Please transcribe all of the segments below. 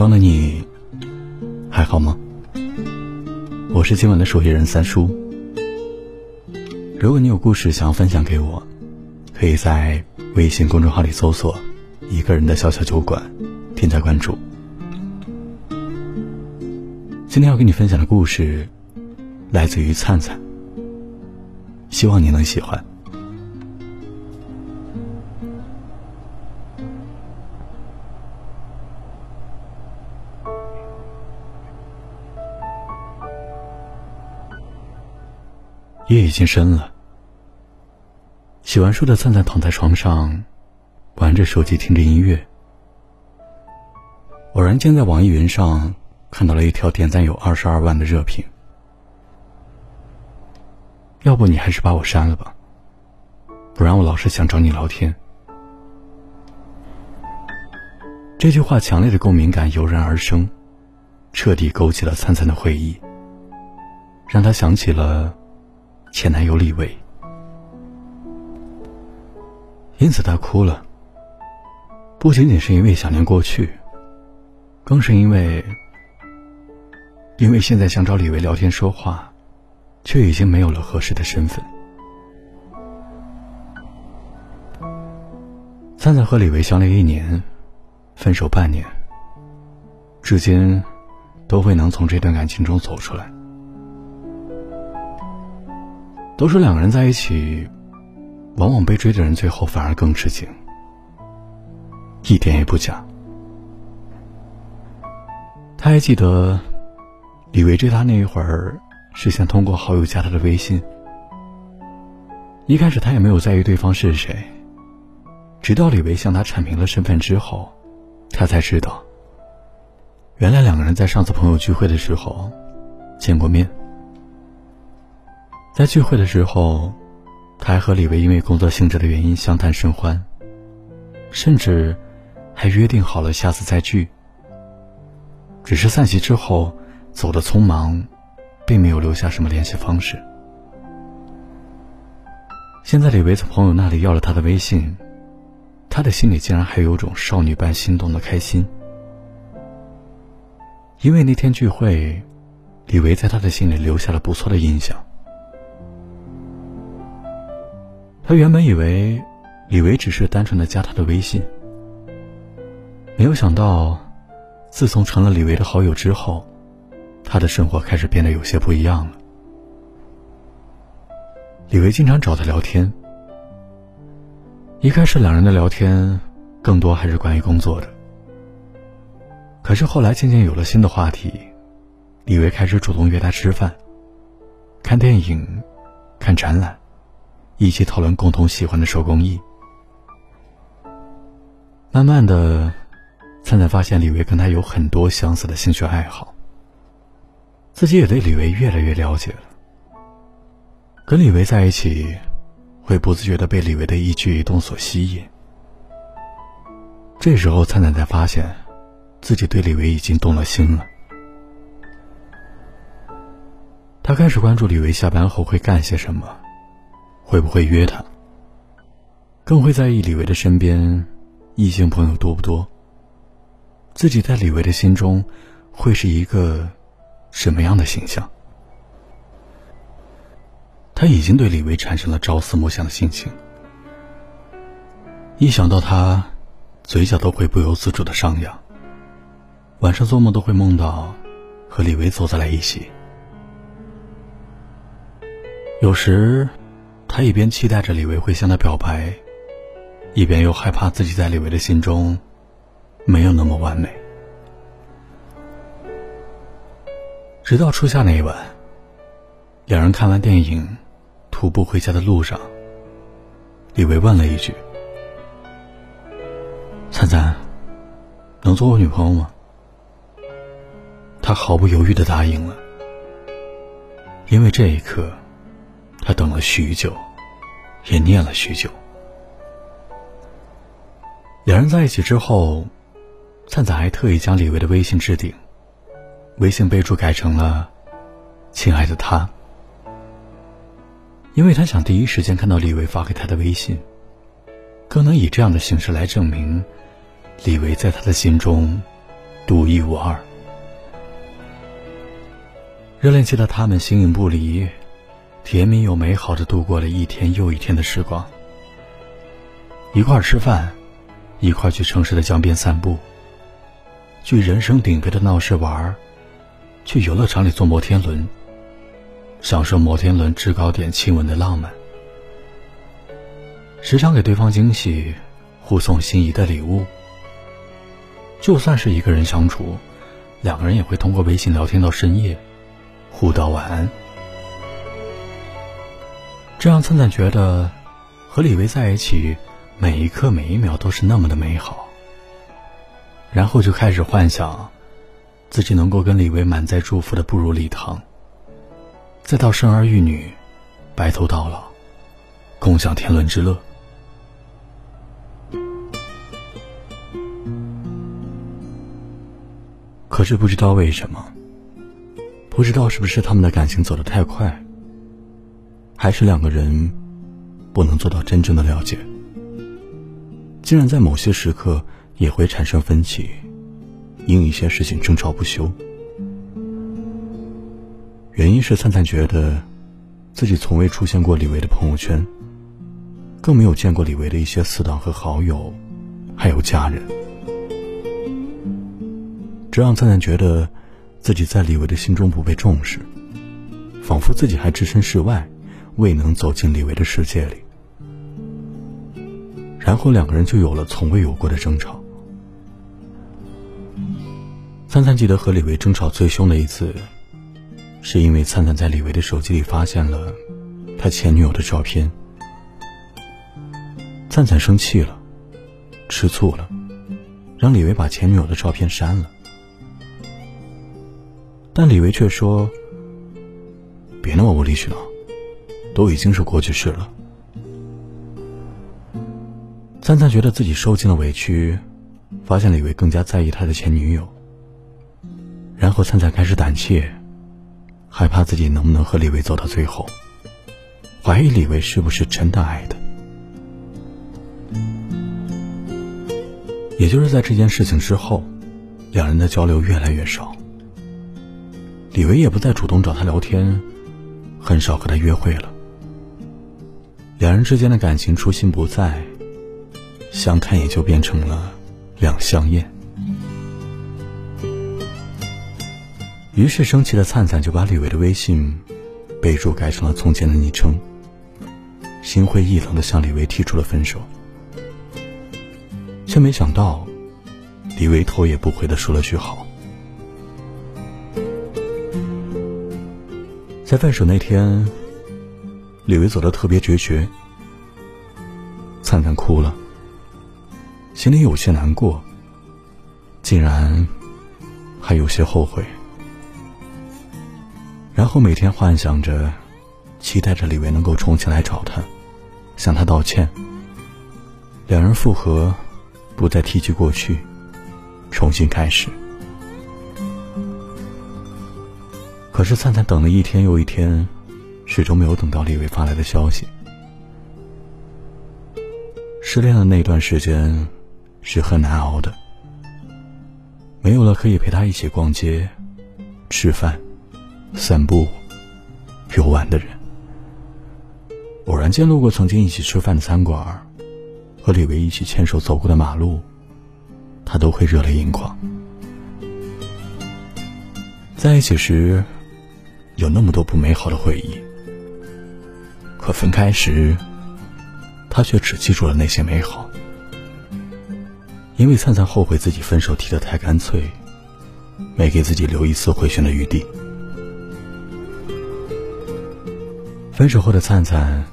方的你，还好吗？我是今晚的守夜人三叔。如果你有故事想要分享给我，可以在微信公众号里搜索“一个人的小小酒馆”，添加关注。今天要跟你分享的故事，来自于灿灿，希望你能喜欢。夜已经深了，洗完漱的灿灿躺在床上，玩着手机，听着音乐。偶然间在网易云上看到了一条点赞有二十二万的热评。要不你还是把我删了吧，不然我老是想找你聊天。这句话强烈的共鸣感油然而生，彻底勾起了灿灿的回忆，让他想起了。前男友李维，因此她哭了。不仅仅是因为想念过去，更是因为，因为现在想找李维聊天说话，却已经没有了合适的身份。灿灿和李维相恋一年，分手半年，至今都未能从这段感情中走出来。都说两个人在一起，往往被追的人最后反而更痴情，一点也不假。他还记得，李维追他那一会儿，是先通过好友加他的微信。一开始他也没有在意对方是谁，直到李维向他阐明了身份之后，他才知道，原来两个人在上次朋友聚会的时候见过面。在聚会的时候，他还和李维因为工作性质的原因相谈甚欢，甚至还约定好了下次再聚。只是散席之后走的匆忙，并没有留下什么联系方式。现在李维从朋友那里要了他的微信，他的心里竟然还有种少女般心动的开心，因为那天聚会，李维在他的心里留下了不错的印象。他原本以为李维只是单纯的加他的微信，没有想到，自从成了李维的好友之后，他的生活开始变得有些不一样了。李维经常找他聊天，一开始两人的聊天更多还是关于工作的，可是后来渐渐有了新的话题，李维开始主动约他吃饭、看电影、看展览。一起讨论共同喜欢的手工艺。慢慢的，灿灿发现李维跟他有很多相似的兴趣爱好，自己也对李维越来越了解了。跟李维在一起，会不自觉的被李维的一举一动所吸引。这时候，灿灿才发现，自己对李维已经动了心了。他开始关注李维下班后会干些什么。会不会约他？更会在意李维的身边异性朋友多不多？自己在李维的心中会是一个什么样的形象？他已经对李维产生了朝思暮想的心情，一想到他，嘴角都会不由自主的上扬。晚上做梦都会梦到和李维走在了一起，有时。他一边期待着李维会向他表白，一边又害怕自己在李维的心中没有那么完美。直到初夏那一晚，两人看完电影，徒步回家的路上，李维问了一句：“灿灿，能做我女朋友吗？”他毫不犹豫的答应了，因为这一刻。他等了许久，也念了许久。两人在一起之后，灿灿还特意将李维的微信置顶，微信备注改成了“亲爱的他”，因为他想第一时间看到李维发给他的微信，更能以这样的形式来证明李维在他的心中独一无二。热恋期的他们形影不离，甜蜜又美好的度过了一天又一天的时光。一块吃饭，一块去城市的江边散步，去人声鼎沸的闹市玩，去游乐场里坐摩天轮，享受摩天轮制高点亲吻的浪漫。时常给对方惊喜，互送心仪的礼物。就算是一个人相处，两个人也会通过微信聊天到深夜，互道晚安。这让灿灿觉得，和李维在一起，每一刻每一秒都是那么的美好。然后就开始幻想，自己能够跟李维满载祝福的步入礼堂，再到生儿育女，白头到老，共享天伦之乐。可是不知道为什么，不知道是不是他们的感情走得太快，还是两个人不能做到真正的了解，竟然在某些时刻也会产生分歧，因一些事情争吵不休。原因是灿灿觉得，自己从未出现过李维的朋友圈，更没有见过李维的一些死党和好友，还有家人。这让灿灿觉得，自己在李维的心中不被重视，仿佛自己还置身事外，未能走进李维的世界里。然后两个人就有了从未有过的争吵。灿灿记得和李维争吵最凶的一次，是因为灿灿在李维的手机里发现了他前女友的照片。灿灿生气了，吃醋了，让李维把前女友的照片删了。但李维却说：“别那么无理取闹，都已经是过去式了。”灿灿觉得自己受尽了委屈，发现李维更加在意他的前女友。然后灿灿开始胆怯，害怕自己能不能和李维走到最后，怀疑李维是不是真的爱他。也就是在这件事情之后，两人的交流越来越少。李维也不再主动找他聊天，很少和他约会了。两人之间的感情初心不在，相看也就变成了两相厌。于是生气的灿灿就把李维的微信备注改成了从前的昵称，心灰意冷的向李维提出了分手，却没想到，李维头也不回的说了句好。在分手那天，李维走的特别决绝，灿灿哭了，心里有些难过，竟然还有些后悔。然后每天幻想着，期待着李维能够重新来找他，向他道歉，两人复合，不再提及过去，重新开始。可是灿灿等了一天又一天，始终没有等到李维发来的消息。失恋的那段时间是很难熬的，没有了可以陪他一起逛街、吃饭、散步、游玩的人。偶然间路过曾经一起吃饭的餐馆，和李维一起牵手走过的马路，他都会热泪盈眶。在一起时。有那么多不美好的回忆，分开时，他却只记住了那些美好。因为灿灿后悔自己分手提的太干脆，没给自己留一丝回旋的余地。分手后的灿灿，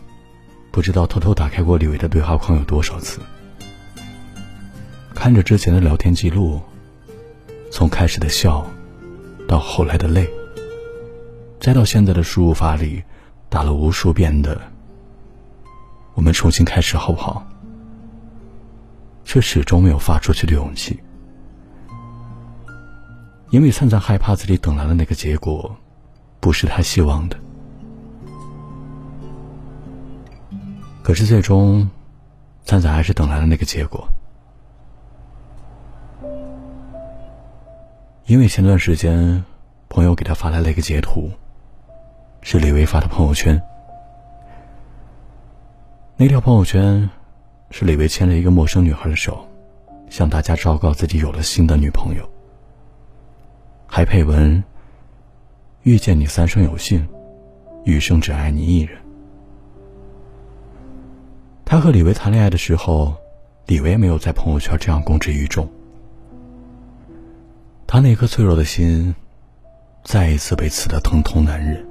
不知道偷偷打开过李维的对话框有多少次，看着之前的聊天记录，从开始的笑，到后来的泪。再到现在的输入法里，打了无数遍的“我们重新开始好不好”，却始终没有发出去的勇气，因为灿灿害怕自己等来的那个结果，不是他希望的。可是最终，灿灿还是等来了那个结果。因为前段时间朋友给他发来了一个截图，是李维发的朋友圈。那条朋友圈是李维牵着一个陌生女孩的手，向大家昭告自己有了新的女朋友，还配文：“遇见你三生有幸，余生只爱你一人。”他和李维谈恋爱的时候，李维没有在朋友圈这样公之于众。他那颗脆弱的心，再一次被刺得疼痛难忍。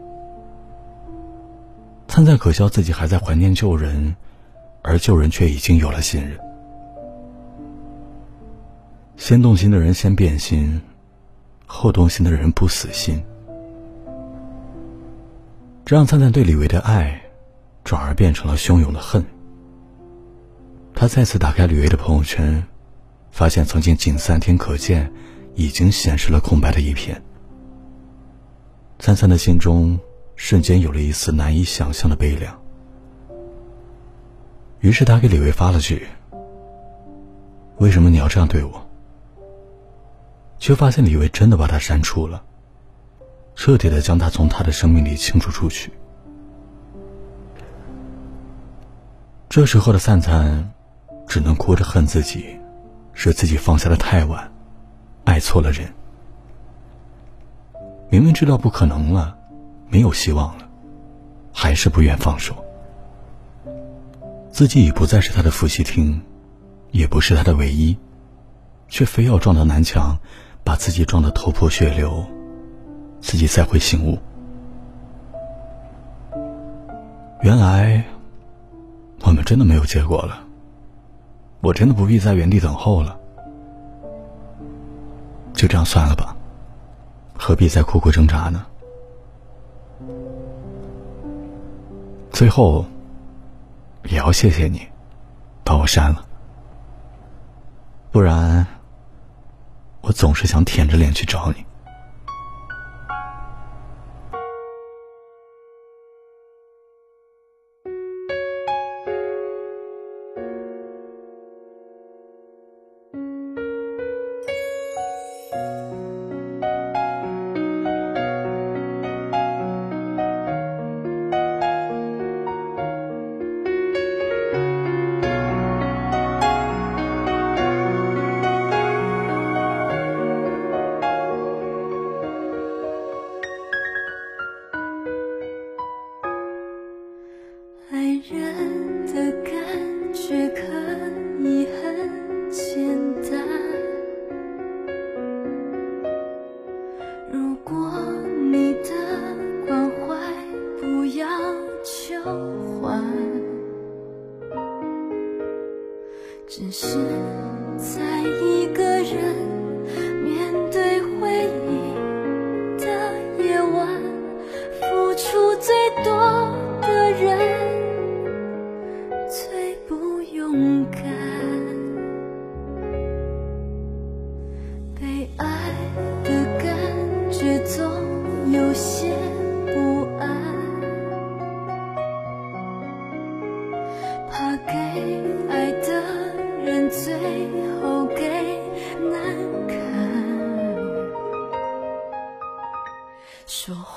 灿灿可笑，自己还在怀念旧人，而旧人却已经有了新人。先动心的人先变心，后动心的人不死心，这让灿灿对李维的爱，转而变成了汹涌的恨。他再次打开李维的朋友圈，发现曾经仅三天可见，已经显示了空白的一片。灿灿的心中。瞬间有了一丝难以想象的悲凉，于是他给李维发了句：“为什么你要这样对我？”却发现李维真的把他删除了，彻底的将他从他的生命里清除出去。这时候的灿灿，只能哭着恨自己，是自己放下的太晚，爱错了人。明明知道不可能了。没有希望了，还是不愿放手。自己已不再是他的伏羲听，也不是他的唯一，却非要撞到南墙，把自己撞得头破血流，自己才会醒悟。原来，我们真的没有结果了。我真的不必在原地等候了，就这样算了吧，何必再苦苦挣扎呢？最后，也要谢谢你，把我删了，不然，我总是想舔着脸去找你。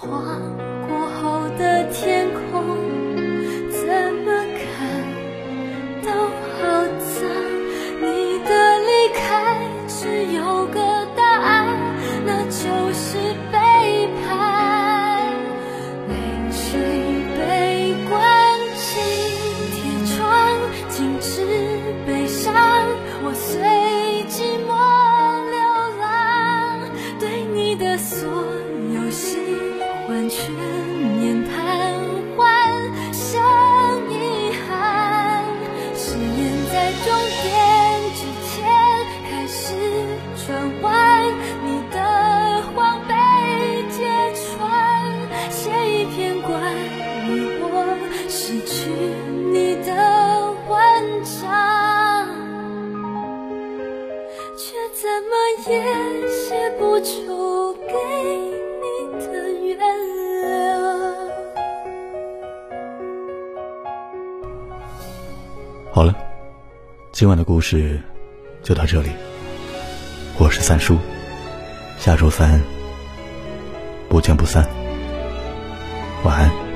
花过后的天空。今晚的故事就到这里。我是三叔，下周三不见不散。晚安。